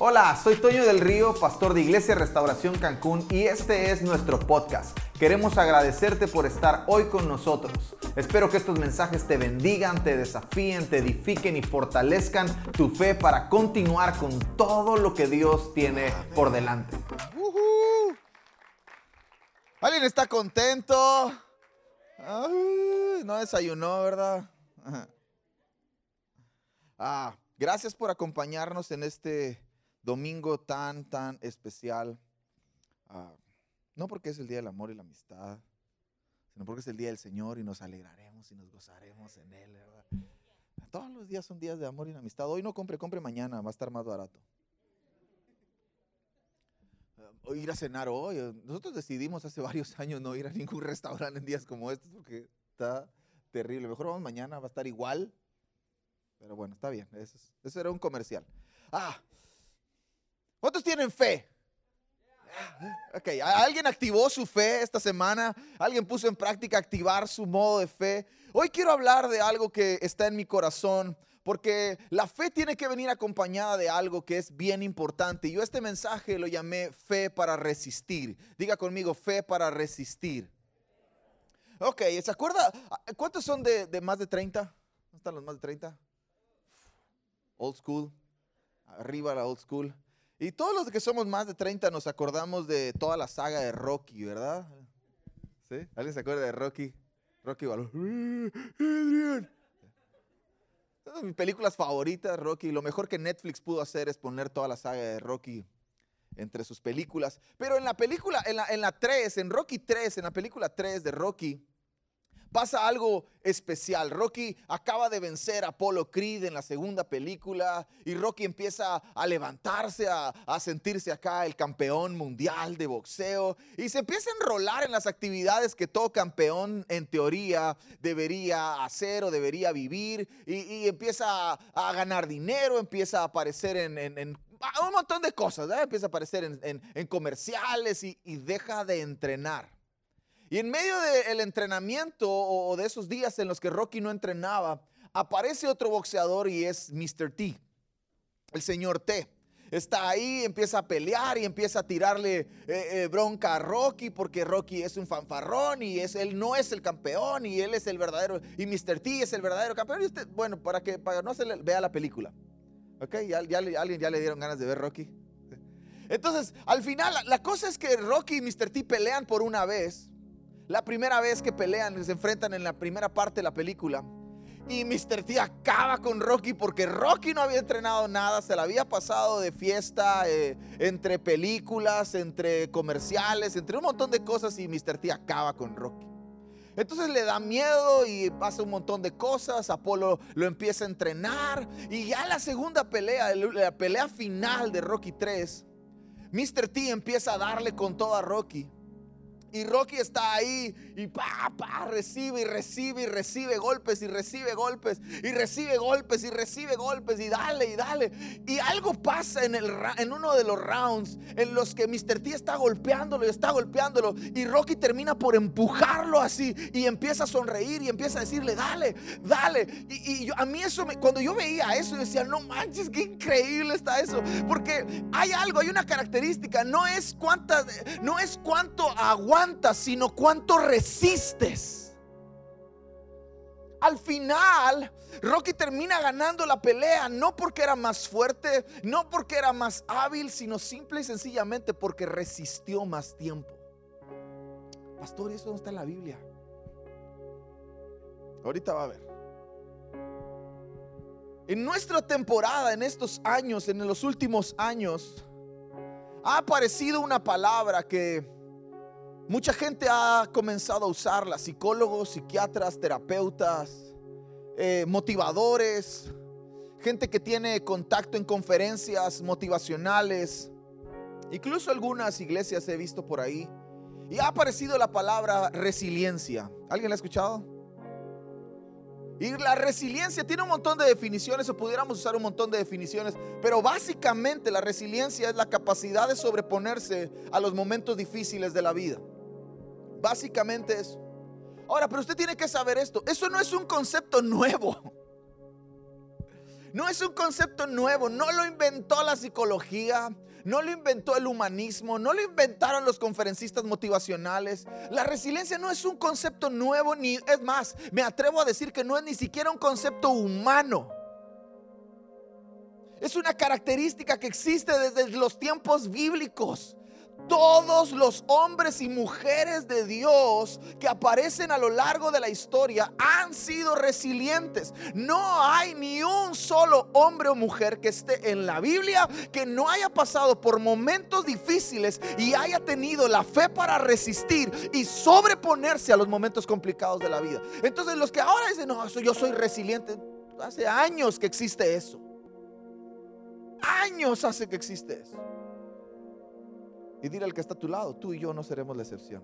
Hola, soy Toño del Río, pastor de Iglesia Restauración Cancún y este es nuestro podcast. Queremos agradecerte por estar hoy con nosotros. Espero que estos mensajes te bendigan, te desafíen, te edifiquen y fortalezcan tu fe para continuar con todo lo que Dios tiene por delante. ¿Alguien está contento? no desayunó, ¿verdad? Ah, gracias por acompañarnos en este domingo tan, tan especial. Ah, no porque es el Día del Amor y la Amistad, sino porque es el Día del Señor y nos alegraremos y nos gozaremos en Él. Todos los días son días de amor y amistad. Hoy no compre, compre mañana, va a estar más barato. O ir a cenar hoy. Nosotros decidimos hace varios años no ir a ningún restaurante en días como estos porque está terrible. Mejor vamos mañana, va a estar igual. Pero bueno, está bien. Eso, eso era un comercial. Ah, ¿Cuántos tienen fe? Ok, ¿alguien activó su fe esta semana? ¿Alguien puso en práctica activar su modo de fe? Hoy quiero hablar de algo que está en mi corazón, porque la fe tiene que venir acompañada de algo que es bien importante. Yo este mensaje lo llamé fe para resistir. Diga conmigo, fe para resistir. Ok, ¿se acuerda? ¿Cuántos son de, de más de 30? ¿Dónde están los más de 30? Old school. Arriba la old school. Y todos los que somos más de 30 nos acordamos de toda la saga de Rocky, ¿verdad? ¿Sí? ¿Alguien se acuerda de Rocky? Rocky Balboa. Adrián. Una de mis películas favoritas, Rocky. Lo mejor que Netflix pudo hacer es poner toda la saga de Rocky entre sus películas. Pero en la película, en la, en la 3, en Rocky 3, en la película 3 de Rocky, pasa algo especial. Rocky acaba de vencer a Apollo Creed en la segunda película y Rocky empieza a levantarse, a, sentirse acá el campeón mundial de boxeo y se empieza a enrolar en las actividades que todo campeón en teoría debería hacer o debería vivir y, empieza a, ganar dinero, empieza a aparecer en, un montón de cosas, empieza a aparecer en, comerciales y deja de entrenar. Y en medio del entrenamiento o de esos días en los que Rocky no entrenaba, aparece otro boxeador y es Mr. T, el señor T. Está ahí, empieza a pelear y empieza a tirarle eh, eh, bronca a Rocky porque Rocky es un fanfarrón y es, él no es el campeón y él es el verdadero, y Mr. T es el verdadero campeón. Y usted, bueno, para que para no se le vea la película. ¿Ok? ¿Ya, ya, alguien ya le dieron ganas de ver Rocky? Entonces, al final, la cosa es que Rocky y Mr. T pelean por una vez. La primera vez que pelean, se enfrentan en la primera parte de la película. Y Mr. T acaba con Rocky porque Rocky no había entrenado nada, se la había pasado de fiesta eh, entre películas, entre comerciales, entre un montón de cosas y Mr. T acaba con Rocky. Entonces le da miedo y pasa un montón de cosas. Apolo lo empieza a entrenar. Y ya la segunda pelea, la pelea final de Rocky 3, Mr. T empieza a darle con toda Rocky. Y Rocky está ahí y pa, recibe y recibe y recibe golpes y recibe golpes y recibe golpes y recibe golpes y dale y dale. Y algo pasa en, el, en uno de los rounds en los que Mr. T está golpeándolo y está golpeándolo y Rocky termina por empujarlo así y empieza a sonreír y empieza a decirle, dale, dale. Y, a mí eso, cuando yo veía eso, yo decía, no manches, qué increíble está eso. Porque hay algo, hay una característica, no es, cuánta, no es cuánto agua sino cuánto resistes. Al final, Rocky termina ganando la pelea, no porque era más fuerte, no porque era más hábil, sino simple y sencillamente porque resistió más tiempo. Pastor, eso no está en la Biblia. Ahorita va a ver. En nuestra temporada, en estos años, en los últimos años, ha aparecido una palabra que Mucha gente ha comenzado a usarla, psicólogos, psiquiatras, terapeutas, eh, motivadores, gente que tiene contacto en conferencias motivacionales, incluso algunas iglesias he visto por ahí. Y ha aparecido la palabra resiliencia. ¿Alguien la ha escuchado? Y la resiliencia tiene un montón de definiciones o pudiéramos usar un montón de definiciones, pero básicamente la resiliencia es la capacidad de sobreponerse a los momentos difíciles de la vida. Básicamente eso. Ahora, pero usted tiene que saber esto. Eso no es un concepto nuevo. No es un concepto nuevo, no lo inventó la psicología, no lo inventó el humanismo, no lo inventaron los conferencistas motivacionales. La resiliencia no es un concepto nuevo, ni es más, me atrevo a decir que no es ni siquiera un concepto humano. Es una característica que existe desde los tiempos bíblicos. Todos los hombres y mujeres de Dios que aparecen a lo largo de la historia han sido resilientes. No hay ni un solo hombre o mujer que esté en la Biblia que no haya pasado por momentos difíciles y haya tenido la fe para resistir y sobreponerse a los momentos complicados de la vida. Entonces los que ahora dicen, no, yo soy resiliente, hace años que existe eso. Años hace que existe eso. Y dile al que está a tu lado, tú y yo no seremos la excepción.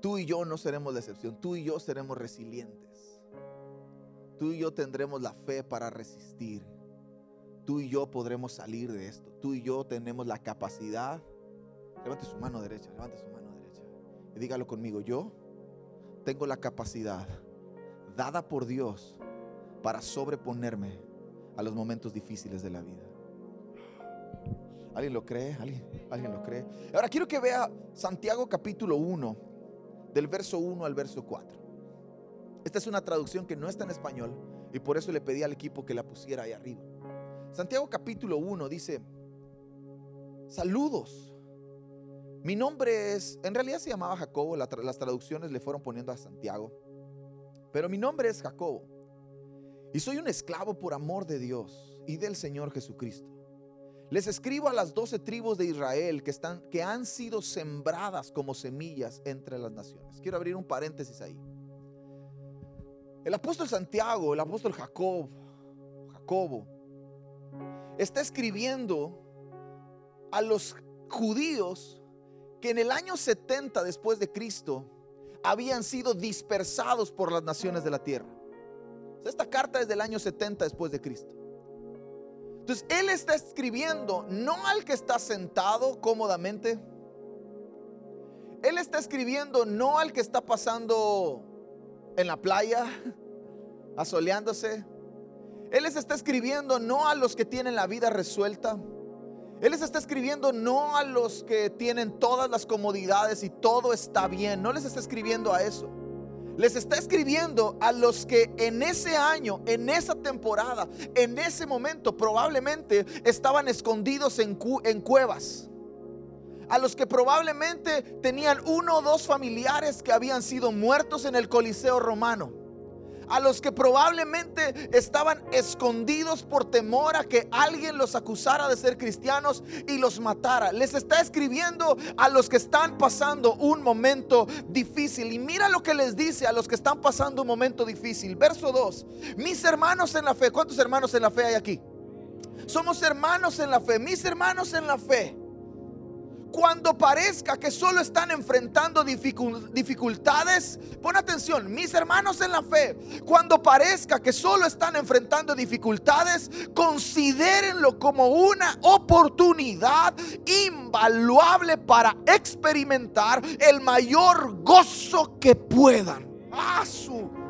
Tú y yo no seremos la excepción. Tú y yo seremos resilientes. Tú y yo tendremos la fe para resistir. Tú y yo podremos salir de esto. Tú y yo tenemos la capacidad. Levante su mano derecha, levante su mano derecha. Y dígalo conmigo, yo tengo la capacidad dada por Dios para sobreponerme a los momentos difíciles de la vida. ¿Alguien lo cree? ¿Alguien, ¿Alguien lo cree? Ahora quiero que vea Santiago capítulo 1, del verso 1 al verso 4. Esta es una traducción que no está en español y por eso le pedí al equipo que la pusiera ahí arriba. Santiago capítulo 1 dice, saludos. Mi nombre es, en realidad se llamaba Jacobo, las traducciones le fueron poniendo a Santiago, pero mi nombre es Jacobo. Y soy un esclavo por amor de Dios y del Señor Jesucristo. Les escribo a las doce tribus de Israel que, están, que han sido sembradas como semillas entre las naciones. Quiero abrir un paréntesis ahí. El apóstol Santiago, el apóstol Jacob, Jacobo, está escribiendo a los judíos que en el año 70 después de Cristo habían sido dispersados por las naciones de la tierra. Esta carta es del año 70 después de Cristo. Entonces, él está escribiendo no al que está sentado cómodamente. Él está escribiendo no al que está pasando en la playa, asoleándose. Él les está escribiendo no a los que tienen la vida resuelta. Él les está escribiendo no a los que tienen todas las comodidades y todo está bien. No les está escribiendo a eso les está escribiendo a los que en ese año, en esa temporada, en ese momento probablemente estaban escondidos en, cuevas. A los que probablemente tenían uno o dos familiares que habían sido muertos en el Coliseo romano a los que probablemente estaban escondidos por temor a que alguien los acusara de ser cristianos y los matara. Les está escribiendo a los que están pasando un momento difícil. Y mira lo que les dice a los que están pasando un momento difícil. Verso 2. Mis hermanos en la fe. ¿Cuántos hermanos en la fe hay aquí? Somos hermanos en la fe. Mis hermanos en la fe cuando parezca que solo están enfrentando dificultades, pon atención, mis hermanos en la fe, cuando parezca que solo están enfrentando dificultades, considérenlo como una oportunidad invaluable para experimentar el mayor gozo que puedan. Ah, su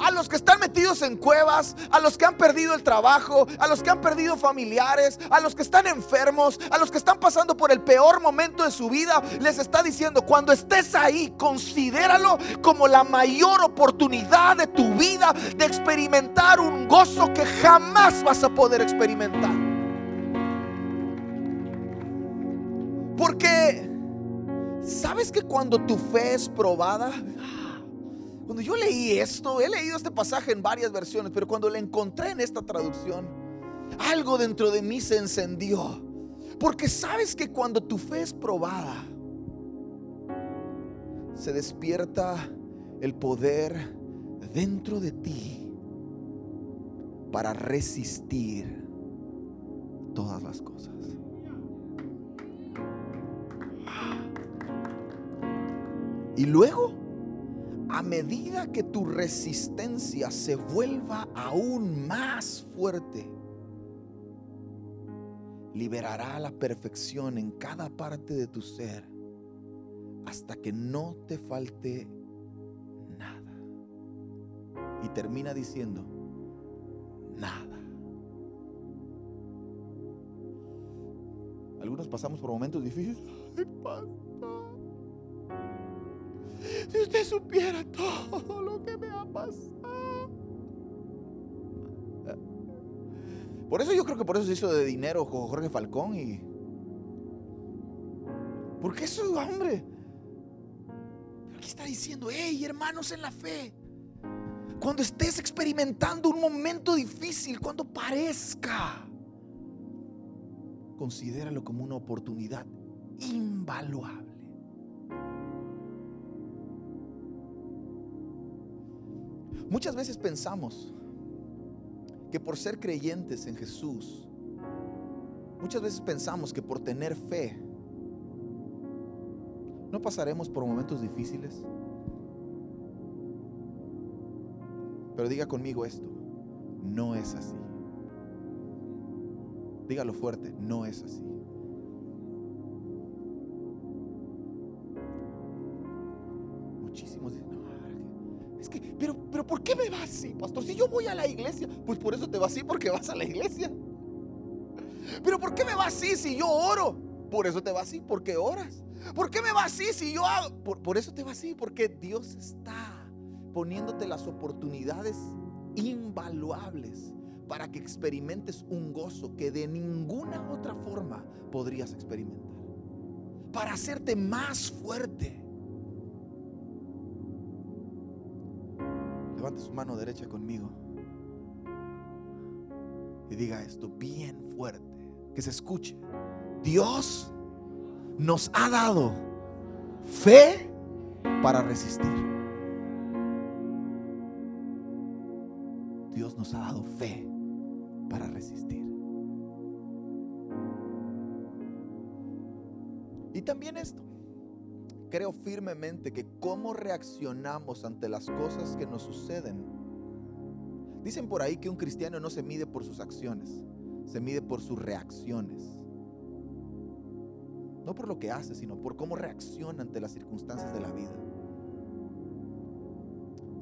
a los que están metidos en cuevas, a los que han perdido el trabajo, a los que han perdido familiares, a los que están enfermos, a los que están pasando por el peor momento de su vida, les está diciendo, cuando estés ahí, considéralo como la mayor oportunidad de tu vida de experimentar un gozo que jamás vas a poder experimentar. Porque, ¿sabes que cuando tu fe es probada, cuando yo leí esto, he leído este pasaje en varias versiones, pero cuando lo encontré en esta traducción, algo dentro de mí se encendió. Porque sabes que cuando tu fe es probada, se despierta el poder dentro de ti para resistir todas las cosas. Y luego a medida que tu resistencia se vuelva aún más fuerte, liberará la perfección en cada parte de tu ser hasta que no te falte nada. Y termina diciendo, nada. Algunos pasamos por momentos difíciles. Ay. Si usted supiera todo lo que me ha pasado. Por eso yo creo que por eso se hizo de dinero Jorge Falcón y. Porque eso, hombre. Aquí está diciendo, hey, hermanos en la fe. Cuando estés experimentando un momento difícil, cuando parezca, considéralo como una oportunidad invaluable. Muchas veces pensamos que por ser creyentes en Jesús, muchas veces pensamos que por tener fe, no pasaremos por momentos difíciles. Pero diga conmigo esto, no es así. Dígalo fuerte, no es así. Pastor? Si yo voy a la iglesia, pues por eso te va así, porque vas a la iglesia. Pero ¿por qué me va así si yo oro? Por eso te va así, porque oras. ¿Por qué me va así si yo hago? Por, por eso te va así, porque Dios está poniéndote las oportunidades invaluables para que experimentes un gozo que de ninguna otra forma podrías experimentar. Para hacerte más fuerte. Levante su mano derecha conmigo. Y diga esto bien fuerte. Que se escuche. Dios nos ha dado fe para resistir. Dios nos ha dado fe para resistir. Y también esto, creo firmemente que cómo reaccionamos ante las cosas que nos suceden. Dicen por ahí que un cristiano no se mide por sus acciones, se mide por sus reacciones. No por lo que hace, sino por cómo reacciona ante las circunstancias de la vida.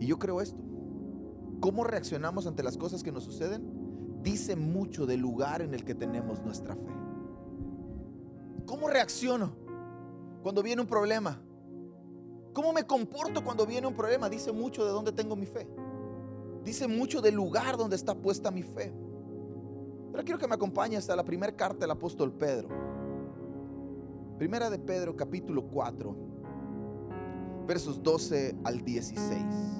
Y yo creo esto cómo reaccionamos ante las cosas que nos suceden, dice mucho del lugar en el que tenemos nuestra fe. ¿Cómo reacciono cuando viene un problema? ¿Cómo me comporto cuando viene un problema? Dice mucho de dónde tengo mi fe. Dice mucho del lugar donde está puesta mi fe. Pero quiero que me acompañes a la primera carta del apóstol Pedro. Primera de Pedro capítulo 4, versos 12 al 16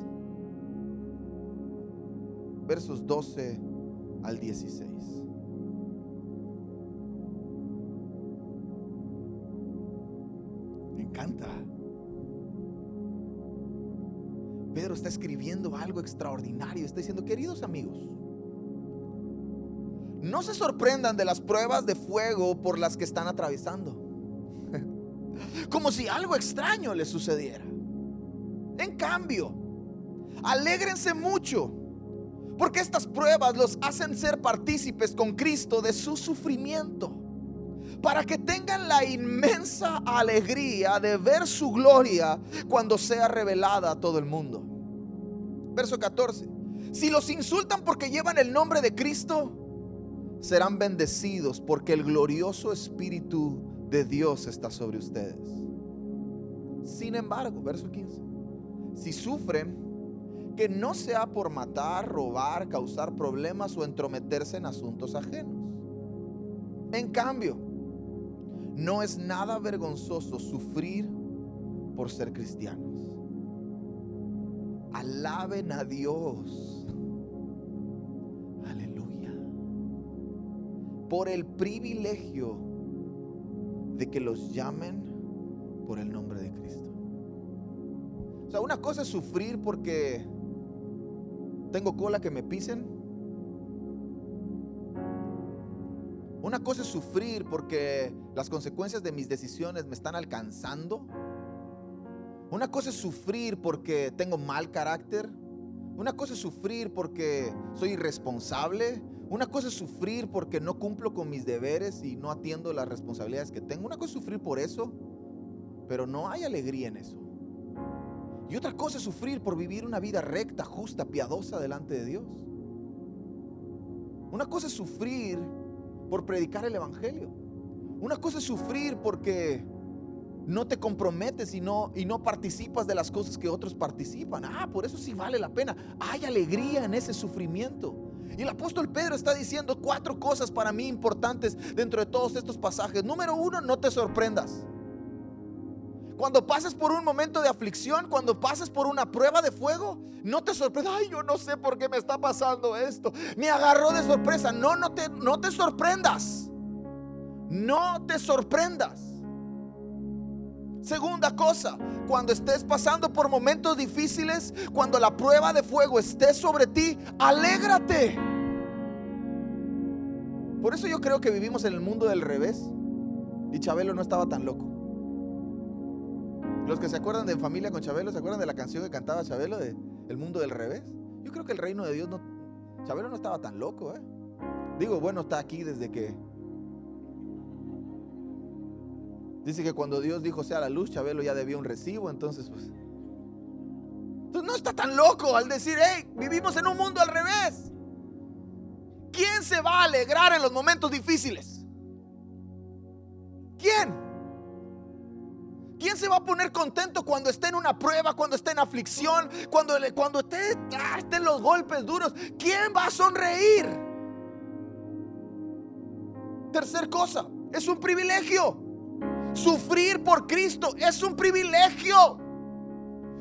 versos 12 al 16. Encanta. Pedro está escribiendo algo extraordinario. Está diciendo, queridos amigos, no se sorprendan de las pruebas de fuego por las que están atravesando. Como si algo extraño les sucediera. En cambio, alégrense mucho porque estas pruebas los hacen ser partícipes con Cristo de su sufrimiento. Para que tengan la inmensa alegría de ver su gloria cuando sea revelada a todo el mundo. Verso 14. Si los insultan porque llevan el nombre de Cristo, serán bendecidos porque el glorioso Espíritu de Dios está sobre ustedes. Sin embargo, verso 15. Si sufren que no sea por matar, robar, causar problemas o entrometerse en asuntos ajenos. En cambio, no es nada vergonzoso sufrir por ser cristianos. Alaben a Dios. Aleluya. Por el privilegio de que los llamen por el nombre de Cristo. O sea, una cosa es sufrir porque tengo cola que me pisen. Una cosa es sufrir porque las consecuencias de mis decisiones me están alcanzando. Una cosa es sufrir porque tengo mal carácter. Una cosa es sufrir porque soy irresponsable. Una cosa es sufrir porque no cumplo con mis deberes y no atiendo las responsabilidades que tengo. Una cosa es sufrir por eso, pero no hay alegría en eso. Y otra cosa es sufrir por vivir una vida recta, justa, piadosa delante de Dios. Una cosa es sufrir por predicar el Evangelio. Una cosa es sufrir porque no te comprometes y no, y no participas de las cosas que otros participan. Ah, por eso sí vale la pena. Hay alegría en ese sufrimiento. Y el apóstol Pedro está diciendo cuatro cosas para mí importantes dentro de todos estos pasajes. Número uno, no te sorprendas. Cuando pases por un momento de aflicción, cuando pases por una prueba de fuego, no te sorprendas. Ay, yo no sé por qué me está pasando esto. Me agarró de sorpresa. No, no te, no te sorprendas. No te sorprendas. Segunda cosa, cuando estés pasando por momentos difíciles, cuando la prueba de fuego esté sobre ti, alégrate. Por eso yo creo que vivimos en el mundo del revés. Y Chabelo no estaba tan loco. Los que se acuerdan de Familia con Chabelo, ¿se acuerdan de la canción que cantaba Chabelo de El mundo del revés? Yo creo que el reino de Dios no. Chabelo no estaba tan loco, ¿eh? Digo, bueno, está aquí desde que. Dice que cuando Dios dijo sea la luz, Chabelo ya debía un recibo, entonces pues. Entonces no está tan loco al decir, hey, vivimos en un mundo al revés. ¿Quién se va a alegrar en los momentos difíciles? ¿Quién? ¿Quién se va a poner contento cuando esté en una prueba, cuando esté en aflicción, cuando, cuando esté, ah, esté en los golpes duros? ¿Quién va a sonreír? Tercer cosa, es un privilegio. Sufrir por Cristo es un privilegio.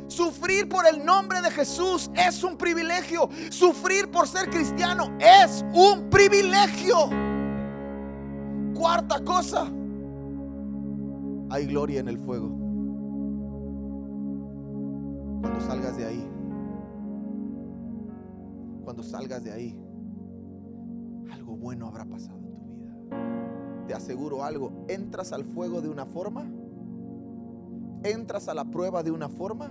Sufrir por el nombre de Jesús es un privilegio. Sufrir por ser cristiano es un privilegio. Cuarta cosa, hay gloria en el fuego. Cuando salgas de ahí, cuando salgas de ahí, algo bueno habrá pasado en tu vida. Te aseguro algo, entras al fuego de una forma, entras a la prueba de una forma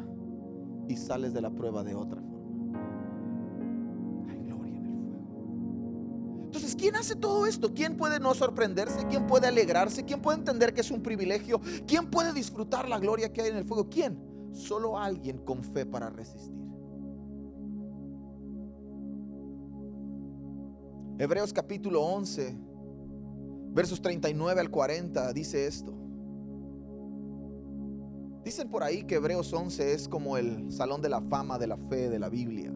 y sales de la prueba de otra forma. ¿Quién hace todo esto? ¿Quién puede no sorprenderse? ¿Quién puede alegrarse? ¿Quién puede entender que es un privilegio? ¿Quién puede disfrutar la gloria que hay en el fuego? ¿Quién? Solo alguien con fe para resistir. Hebreos capítulo 11, versos 39 al 40 dice esto. Dicen por ahí que Hebreos 11 es como el salón de la fama de la fe de la Biblia.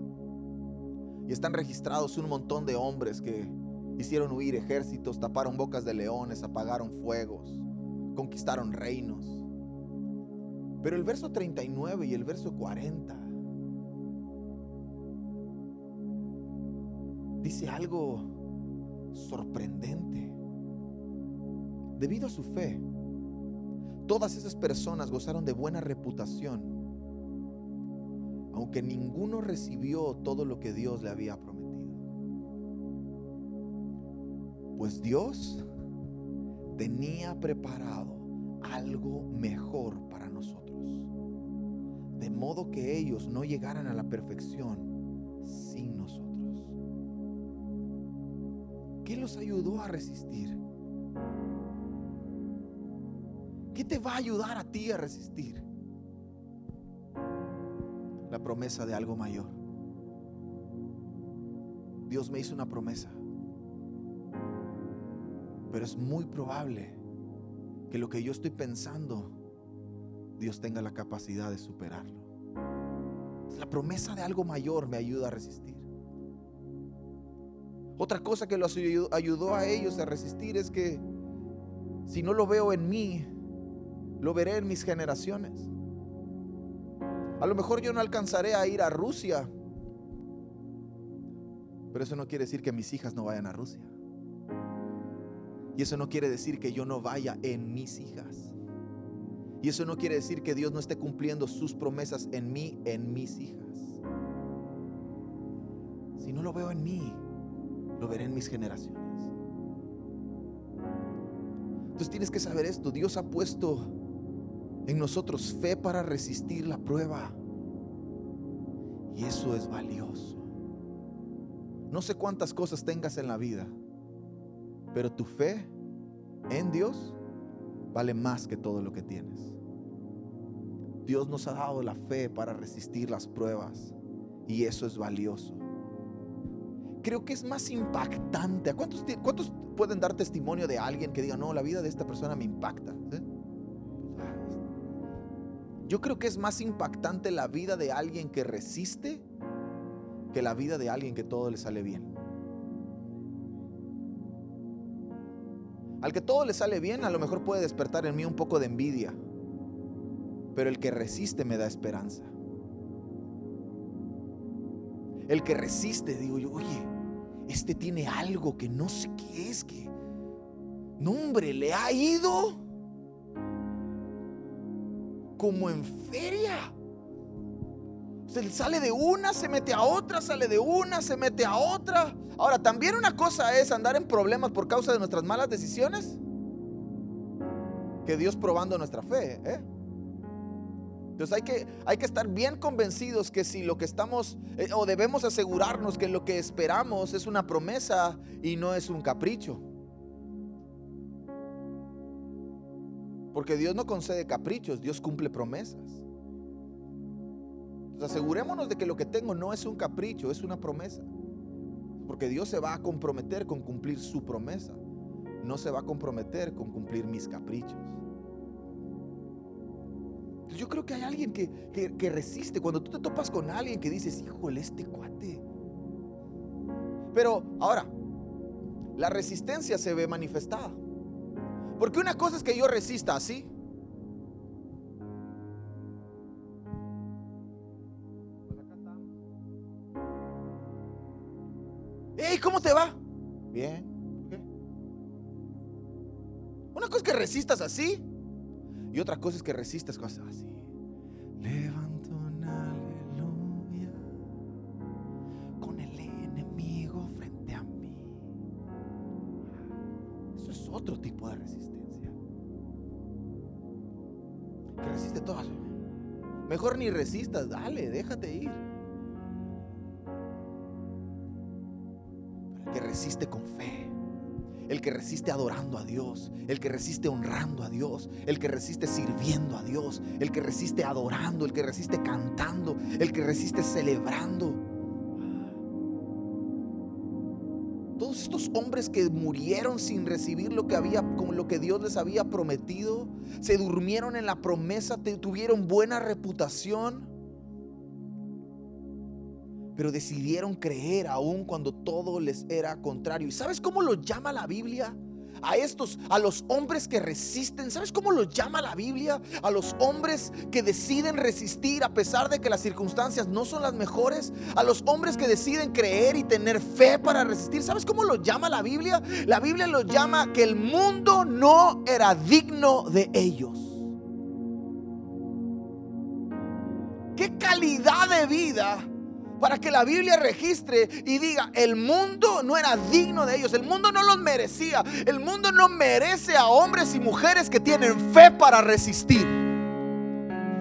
Y están registrados un montón de hombres que Hicieron huir ejércitos, taparon bocas de leones, apagaron fuegos, conquistaron reinos. Pero el verso 39 y el verso 40 dice algo sorprendente. Debido a su fe, todas esas personas gozaron de buena reputación, aunque ninguno recibió todo lo que Dios le había prometido. Pues Dios tenía preparado algo mejor para nosotros. De modo que ellos no llegaran a la perfección sin nosotros. ¿Qué los ayudó a resistir? ¿Qué te va a ayudar a ti a resistir? La promesa de algo mayor. Dios me hizo una promesa. Pero es muy probable que lo que yo estoy pensando, Dios tenga la capacidad de superarlo. La promesa de algo mayor me ayuda a resistir. Otra cosa que los ayudó a ellos a resistir es que si no lo veo en mí, lo veré en mis generaciones. A lo mejor yo no alcanzaré a ir a Rusia, pero eso no quiere decir que mis hijas no vayan a Rusia. Y eso no quiere decir que yo no vaya en mis hijas. Y eso no quiere decir que Dios no esté cumpliendo sus promesas en mí, en mis hijas. Si no lo veo en mí, lo veré en mis generaciones. Entonces tienes que saber esto. Dios ha puesto en nosotros fe para resistir la prueba. Y eso es valioso. No sé cuántas cosas tengas en la vida. Pero tu fe en Dios vale más que todo lo que tienes. Dios nos ha dado la fe para resistir las pruebas y eso es valioso. creo que es más impactante. ¿Cuántos, ¿Cuántos pueden dar testimonio de alguien que diga, no, la vida de esta persona me impacta? Yo creo que es más impactante la vida de alguien que resiste que la vida de alguien que todo le sale bien. Al que todo le sale bien, a lo mejor puede despertar en mí un poco de envidia, pero el que resiste me da esperanza. El que resiste, digo yo, oye, este tiene algo que no sé qué es, que, no hombre, le ha ido como en feria. Se sale de una, se mete a otra, sale de una, se mete a otra. Ahora, también una cosa es andar en problemas por causa de nuestras malas decisiones. Que Dios probando nuestra fe. ¿eh? Entonces hay que, hay que estar bien convencidos que si lo que estamos, eh, o debemos asegurarnos que lo que esperamos es una promesa y no es un capricho. Porque Dios no concede caprichos, Dios cumple promesas. Entonces asegurémonos de que lo que tengo no es un capricho, es una promesa. Porque Dios se va a comprometer con cumplir su promesa. No se va a comprometer con cumplir mis caprichos. Yo creo que hay alguien que, que resiste. Cuando tú te topas con alguien que dices, híjole, este cuate. Pero ahora, la resistencia se ve manifestada. Porque una cosa es que yo resista así. Resistas así. Y otra cosa es que resistas cosas así. Levanto una aleluya con el enemigo frente a mí. Eso es otro tipo de resistencia. resiste todas. Mejor ni resistas, dale, déjate ir. que resiste con el que resiste adorando a Dios, el que resiste honrando a Dios, el que resiste sirviendo a Dios, el que resiste adorando, el que resiste cantando, el que resiste celebrando. Todos estos hombres que murieron sin recibir lo que había, lo que Dios les había prometido, se durmieron en la promesa, tuvieron buena reputación, pero decidieron creer aún cuando todo les era contrario. ¿Y sabes cómo lo llama la Biblia? a estos, a los hombres que resisten. ¿Sabes cómo lo llama la Biblia? A los hombres que deciden resistir a pesar de que las circunstancias no son las mejores. A los hombres que deciden creer y tener fe para resistir. ¿Sabes cómo lo llama la Biblia? La Biblia lo llama que el mundo no era digno de ellos. ¿Qué calidad de vida? Para que la Biblia registre y diga, el mundo no era digno de ellos, el mundo no los merecía, el mundo no merece a hombres y mujeres que tienen fe para resistir.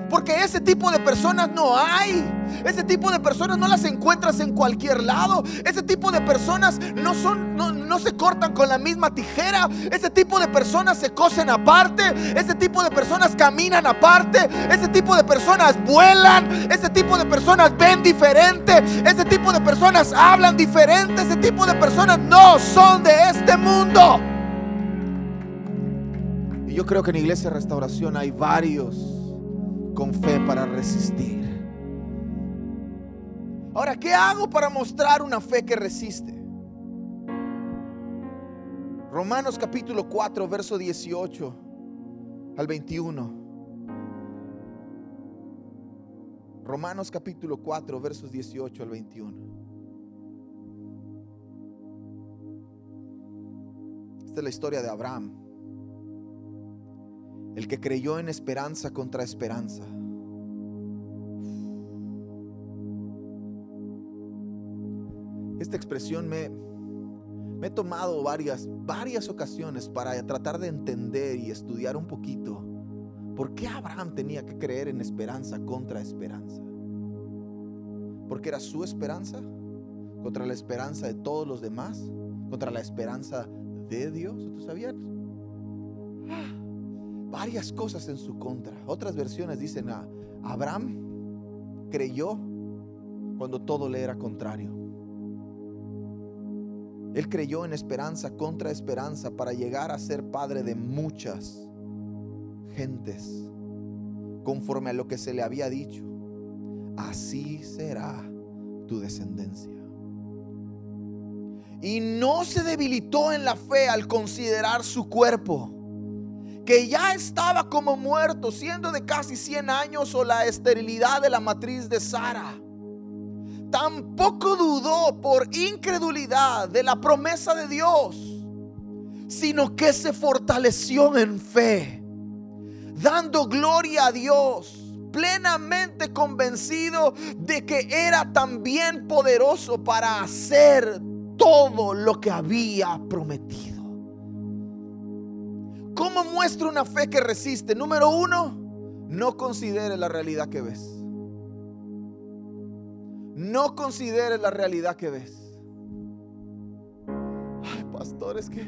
Porque ese tipo de personas no hay. Ese tipo de personas no las encuentras en cualquier lado. Ese tipo de personas no son, no, se cortan con la misma tijera. Ese tipo de personas se cosen aparte. Ese tipo de personas caminan aparte. Ese tipo de personas vuelan. Ese tipo de personas ven diferente. Ese tipo de personas hablan diferente. Ese tipo de personas no son de este mundo. Y yo creo que en Iglesia Restauración hay varios con fe para resistir. Ahora, ¿qué hago para mostrar una fe que resiste? Romanos capítulo 4, verso 18 al 21. Romanos capítulo 4, versos 18 al 21. Esta es la historia de Abraham el que creyó en esperanza contra esperanza. Esta expresión me, he tomado varias, varias ocasiones para tratar de entender y estudiar un poquito por qué Abraham tenía que creer en esperanza contra esperanza. Porque era su esperanza contra la esperanza de todos los demás, contra la esperanza de Dios. ¿Tú sabías? Ah varias cosas en su contra. Otras versiones dicen a Abraham creyó cuando todo le era contrario. Él creyó en esperanza contra esperanza para llegar a ser padre de muchas gentes, conforme a lo que se le había dicho. Así será tu descendencia. Y no se debilitó en la fe al considerar su cuerpo, que ya estaba como muerto, siendo de casi 100 años o la esterilidad de la matriz de Sara. Tampoco dudó por incredulidad de la promesa de Dios, sino que se fortaleció en fe, dando gloria a Dios plenamente convencido de que era también poderoso para hacer todo lo que había prometido. ¿Cómo muestra una fe que resiste? Número uno, no considere la realidad que ves. No considere la realidad que ves. Ay, pastor, es que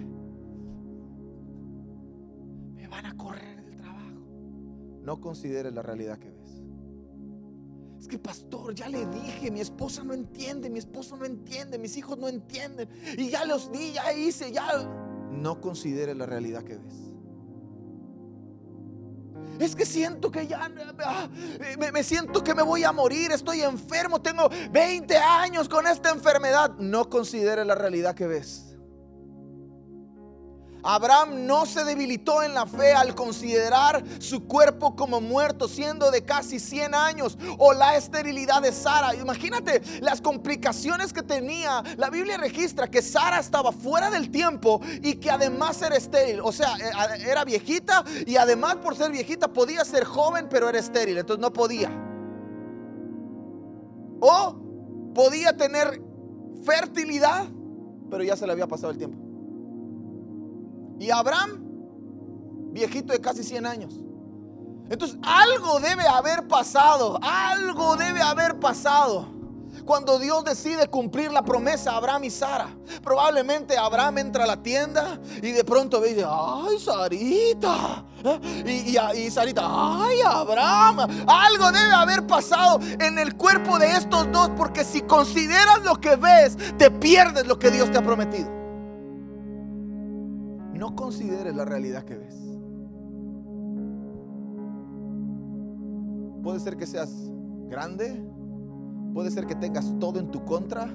me van a correr del trabajo. No considere la realidad que ves. Es que pastor, ya le dije, mi esposa no entiende, mi esposo no entiende, mis hijos no entienden. Y ya los di, ya hice, ya... No considere la realidad que ves. Es que siento que ya ah, me, siento que me voy a morir, estoy enfermo, tengo 20 años con esta enfermedad. No considere la realidad que ves. Abraham no se debilitó en la fe al considerar su cuerpo como muerto, siendo de casi 100 años, o la esterilidad de Sara. Imagínate las complicaciones que tenía. La Biblia registra que Sara estaba fuera del tiempo y que además era estéril. O sea, eh, era viejita y además por ser viejita podía ser joven, pero era estéril, entonces no podía. O podía tener fertilidad, pero ya se le había pasado el tiempo. Y Abraham, viejito de casi 100 años. Entonces, algo debe haber pasado, algo debe haber pasado. Cuando Dios decide cumplir la promesa a Abraham y Sara, probablemente Abraham entra a la tienda y de pronto ve y dice, ay, Sarita. Y, y, Sarita, ay, Abraham. Algo debe haber pasado en el cuerpo de estos dos, porque si consideras lo que ves, te pierdes lo que Dios te ha prometido no consideres la realidad que ves. Puede ser que seas grande, puede ser que tengas todo en tu contra,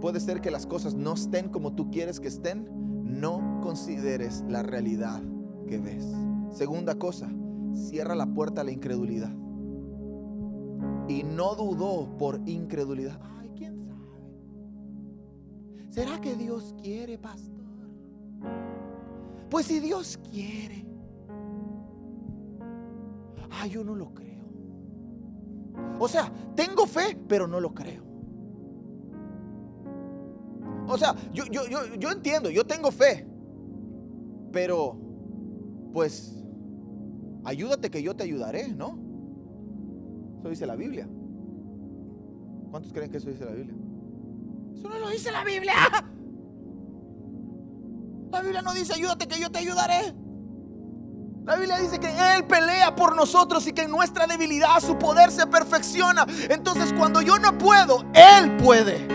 puede ser que las cosas no estén como tú quieres que estén. No consideres la realidad que ves. Segunda cosa, cierra la puerta a la incredulidad. Y no dudó por incredulidad. Ay, ¿quién sabe? ¿Será que Dios quiere, pastor? Pues si Dios quiere. Ay, yo no lo creo. O sea, tengo fe, pero no lo creo. O sea, yo, yo, yo, yo entiendo, yo tengo fe. Pero, pues, ayúdate que yo te ayudaré, ¿no? Eso dice la Biblia. ¿Cuántos creen que eso dice la Biblia? Eso no lo dice la Biblia. La Biblia no dice ayúdate que yo te ayudaré. La Biblia dice que Él pelea por nosotros y que en nuestra debilidad su poder se perfecciona. Entonces cuando yo no puedo, Él puede.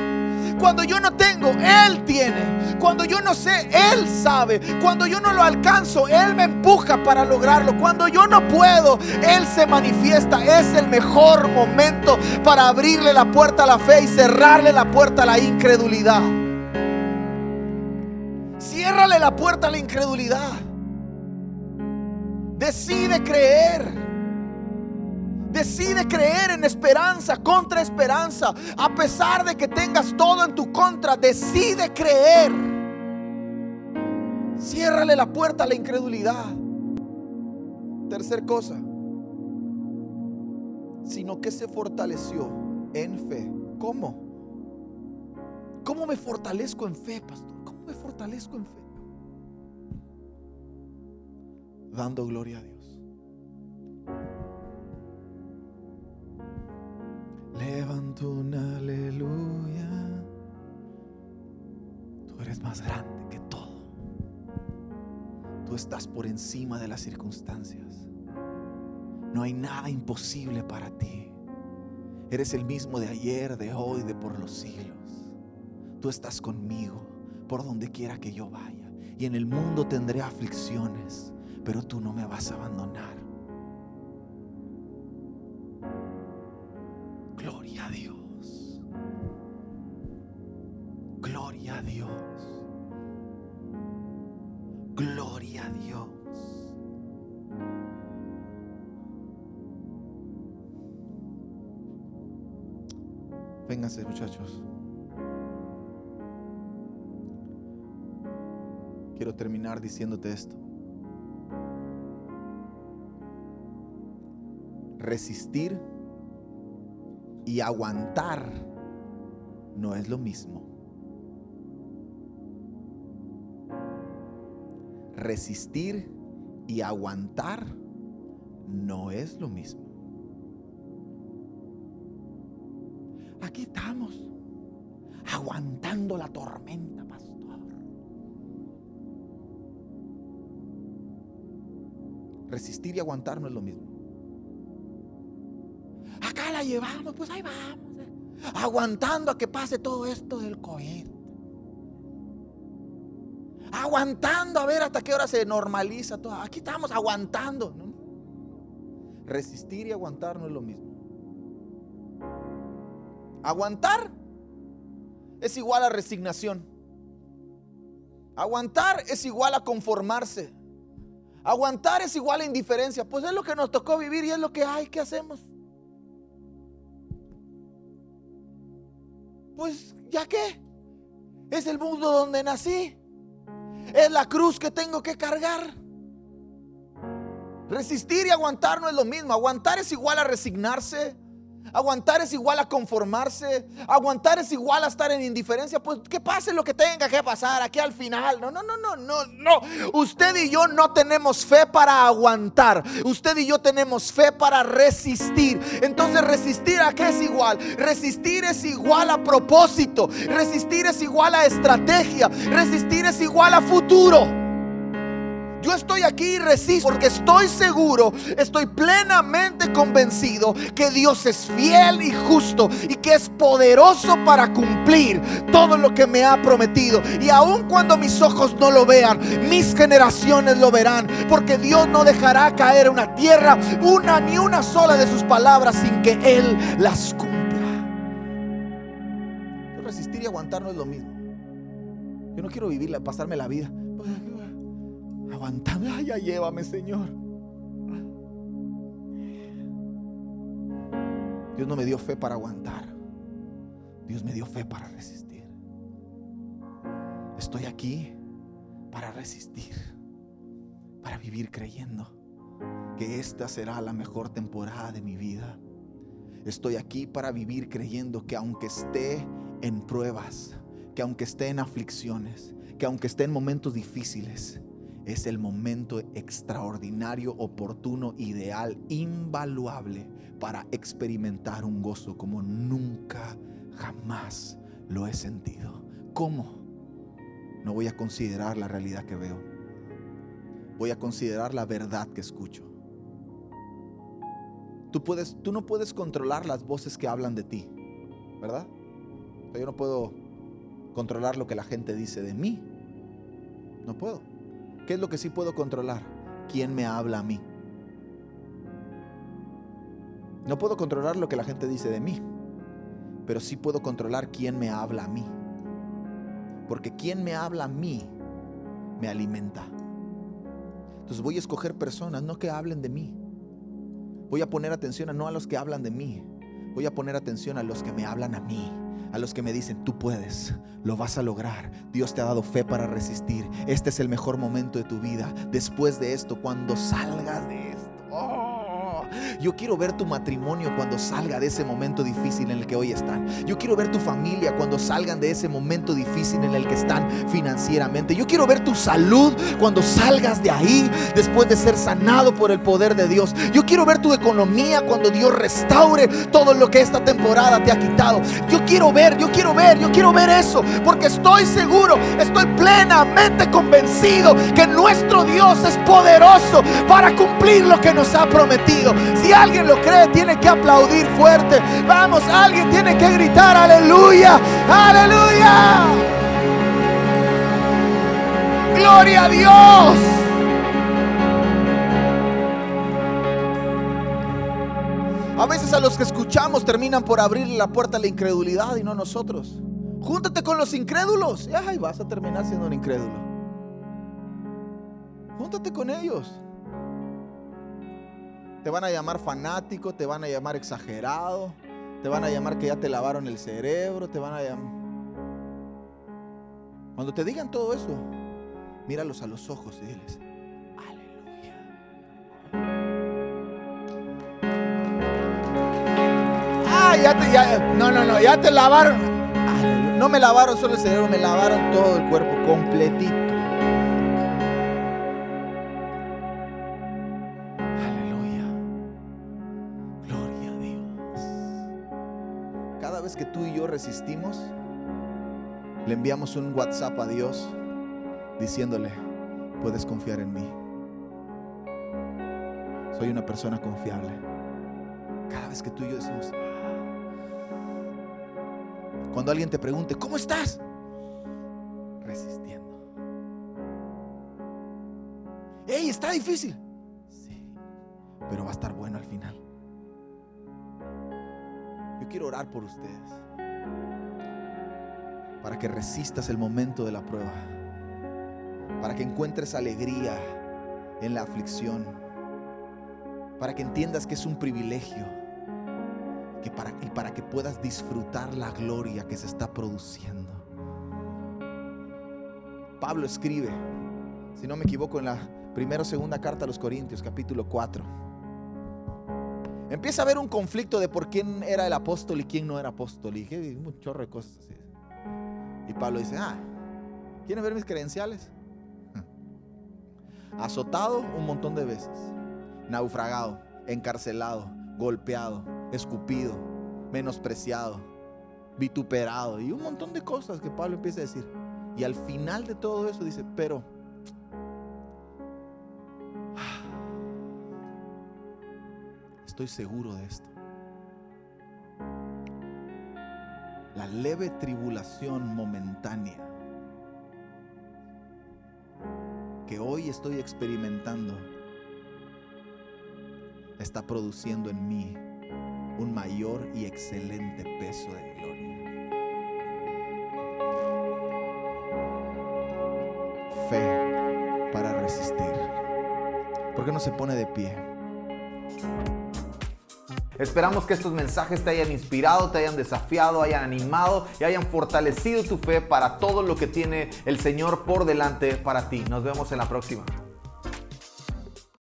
Cuando yo no tengo, Él tiene. Cuando yo no sé, Él sabe. Cuando yo no lo alcanzo, Él me empuja para lograrlo. Cuando yo no puedo, Él se manifiesta. Es el mejor momento para abrirle la puerta a la fe y cerrarle la puerta a la incredulidad. Ciérrale la puerta a la incredulidad. Decide creer. Decide creer en esperanza contra esperanza. A pesar de que tengas todo en tu contra, decide creer. Ciérrale la puerta a la incredulidad. Tercer cosa. Sino que se fortaleció en fe. ¿Cómo? ¿Cómo me fortalezco en fe, pastor? Me fortalezco en fe? Dando gloria a Dios. Levanto un aleluya. Tú eres más grande que todo. Tú estás por encima de las circunstancias. No hay nada imposible para ti. Eres el mismo de ayer, de hoy, de por los siglos. Tú estás conmigo por donde quiera que yo vaya. Y en el mundo tendré aflicciones, pero tú no me vas a abandonar. Diciéndote esto. Resistir y aguantar no es lo mismo. Resistir y aguantar no es lo mismo. Aquí estamos, aguantando la tormenta. Resistir y aguantar no es lo mismo. Acá la llevamos, pues ahí vamos, eh, aguantando a que pase todo esto del COVID. Aguantando a ver hasta qué hora se normaliza todo. Aquí estamos aguantando. Resistir y aguantar no es lo mismo. Aguantar es igual a resignación. Aguantar es igual a conformarse. Aguantar es igual a indiferencia. Pues es lo que nos tocó vivir y es lo que hay. ¿Qué hacemos? Pues ya qué. Es el mundo donde nací. Es la cruz que tengo que cargar. Resistir y aguantar no es lo mismo. Aguantar es igual a resignarse. Aguantar es igual a conformarse. Aguantar es igual a estar en indiferencia. Pues que pase lo que tenga que pasar aquí al final. No, no, no, no, no, no. Usted y yo no tenemos fe para aguantar. Usted y yo tenemos fe para resistir. Entonces resistir a qué es igual? Resistir es igual a propósito. Resistir es igual a estrategia. Resistir es igual a futuro. Yo estoy aquí y resisto porque estoy seguro, estoy plenamente convencido que Dios es fiel y justo y que es poderoso para cumplir todo lo que me ha prometido. Y aun cuando mis ojos no lo vean, mis generaciones lo verán, porque Dios no dejará caer una tierra una ni una sola de sus palabras sin que Él las cumpla. Resistir y aguantar no es lo mismo. Yo no quiero vivir, pasarme la vida aguantando. Ay, ya llévame, Señor. Dios no me dio fe para aguantar. Dios me dio fe para resistir. Estoy aquí para resistir, para vivir creyendo que esta será la mejor temporada de mi vida. Estoy aquí para vivir creyendo que aunque esté en pruebas, que aunque esté en aflicciones, que aunque esté en momentos difíciles, es el momento extraordinario, oportuno, ideal, invaluable para experimentar un gozo como nunca jamás lo he sentido. ¿Cómo? No voy a considerar la realidad que veo. Voy a considerar la verdad que escucho. Tú, puedes, tú no puedes controlar las voces que hablan de ti, ¿verdad? yo no puedo controlar lo que la gente dice de mí. No puedo. ¿Qué es lo que sí puedo controlar? ¿Quién me habla a mí? No puedo controlar lo que la gente dice de mí, pero sí puedo controlar quién me habla a mí. Porque quien me habla a mí me alimenta. Entonces voy a escoger personas, no que hablen de mí. Voy a poner atención a no a los que hablan de mí. Voy a poner atención a los que me hablan a mí a los que me dicen, tú puedes, lo vas a lograr. Dios te ha dado fe para resistir. Este es el mejor momento de tu vida. Después de esto, cuando salgas de esto. Yo quiero ver tu matrimonio cuando salga de ese momento difícil en el que hoy están. Yo quiero ver tu familia cuando salgan de ese momento difícil en el que están financieramente. Yo quiero ver tu salud cuando salgas de ahí después de ser sanado por el poder de Dios. Yo quiero ver tu economía cuando Dios restaure todo lo que esta temporada te ha quitado. Yo quiero ver, yo quiero ver, yo quiero ver eso porque estoy seguro, estoy plenamente convencido que nuestro Dios es poderoso para cumplir lo que nos ha prometido. Si alguien lo cree, tiene que aplaudir fuerte. Vamos, alguien tiene que gritar, aleluya, aleluya. Gloria a Dios. A veces a los que escuchamos terminan por abrir la puerta a la incredulidad y no nosotros. Júntate con los incrédulos. Ay, vas a terminar siendo un incrédulo. Júntate con ellos. Te van a llamar fanático, te van a llamar exagerado, te van a llamar que ya te lavaron el cerebro, te van a llamar... Cuando te digan todo eso, míralos a los ojos y diles, ya te, ya, no, no, no, ya te lavaron. No me lavaron solo el cerebro, me lavaron todo el cuerpo completito. Que tú y yo resistimos, le enviamos un WhatsApp a Dios diciéndole, puedes confiar en mí. Soy una persona confiable. Cada vez que tú y yo decimos, cuando alguien te pregunte, ¿cómo estás? Resistiendo. ¡Ey, está difícil! Sí, pero va a estar bueno al final. Yo quiero orar por ustedes. Para que resistas el momento de la prueba. Para que encuentres alegría en la aflicción. Para que entiendas que es un privilegio para, y para que puedas disfrutar la gloria que se está produciendo. Pablo escribe, si no me equivoco, en la primera o segunda carta a los Corintios, capítulo 4. Empieza a haber un conflicto de por quién era el apóstol y quién no era apóstol. Y un chorro de cosas así. Y Pablo dice, ah, ¿quieren ver mis credenciales? Azotado un montón de veces, naufragado, encarcelado, golpeado, escupido, menospreciado, vituperado y un montón de cosas que Pablo empieza a decir. Y al final de todo eso dice, pero estoy seguro de esto. La leve tribulación momentánea que hoy estoy experimentando está produciendo en mí un mayor y excelente peso de gloria. Fe para resistir. ¿Por qué no se pone de pie? Esperamos que estos mensajes te hayan inspirado, te hayan desafiado, hayan animado y hayan fortalecido tu fe para todo lo que tiene el Señor por delante para ti. Nos vemos en la próxima.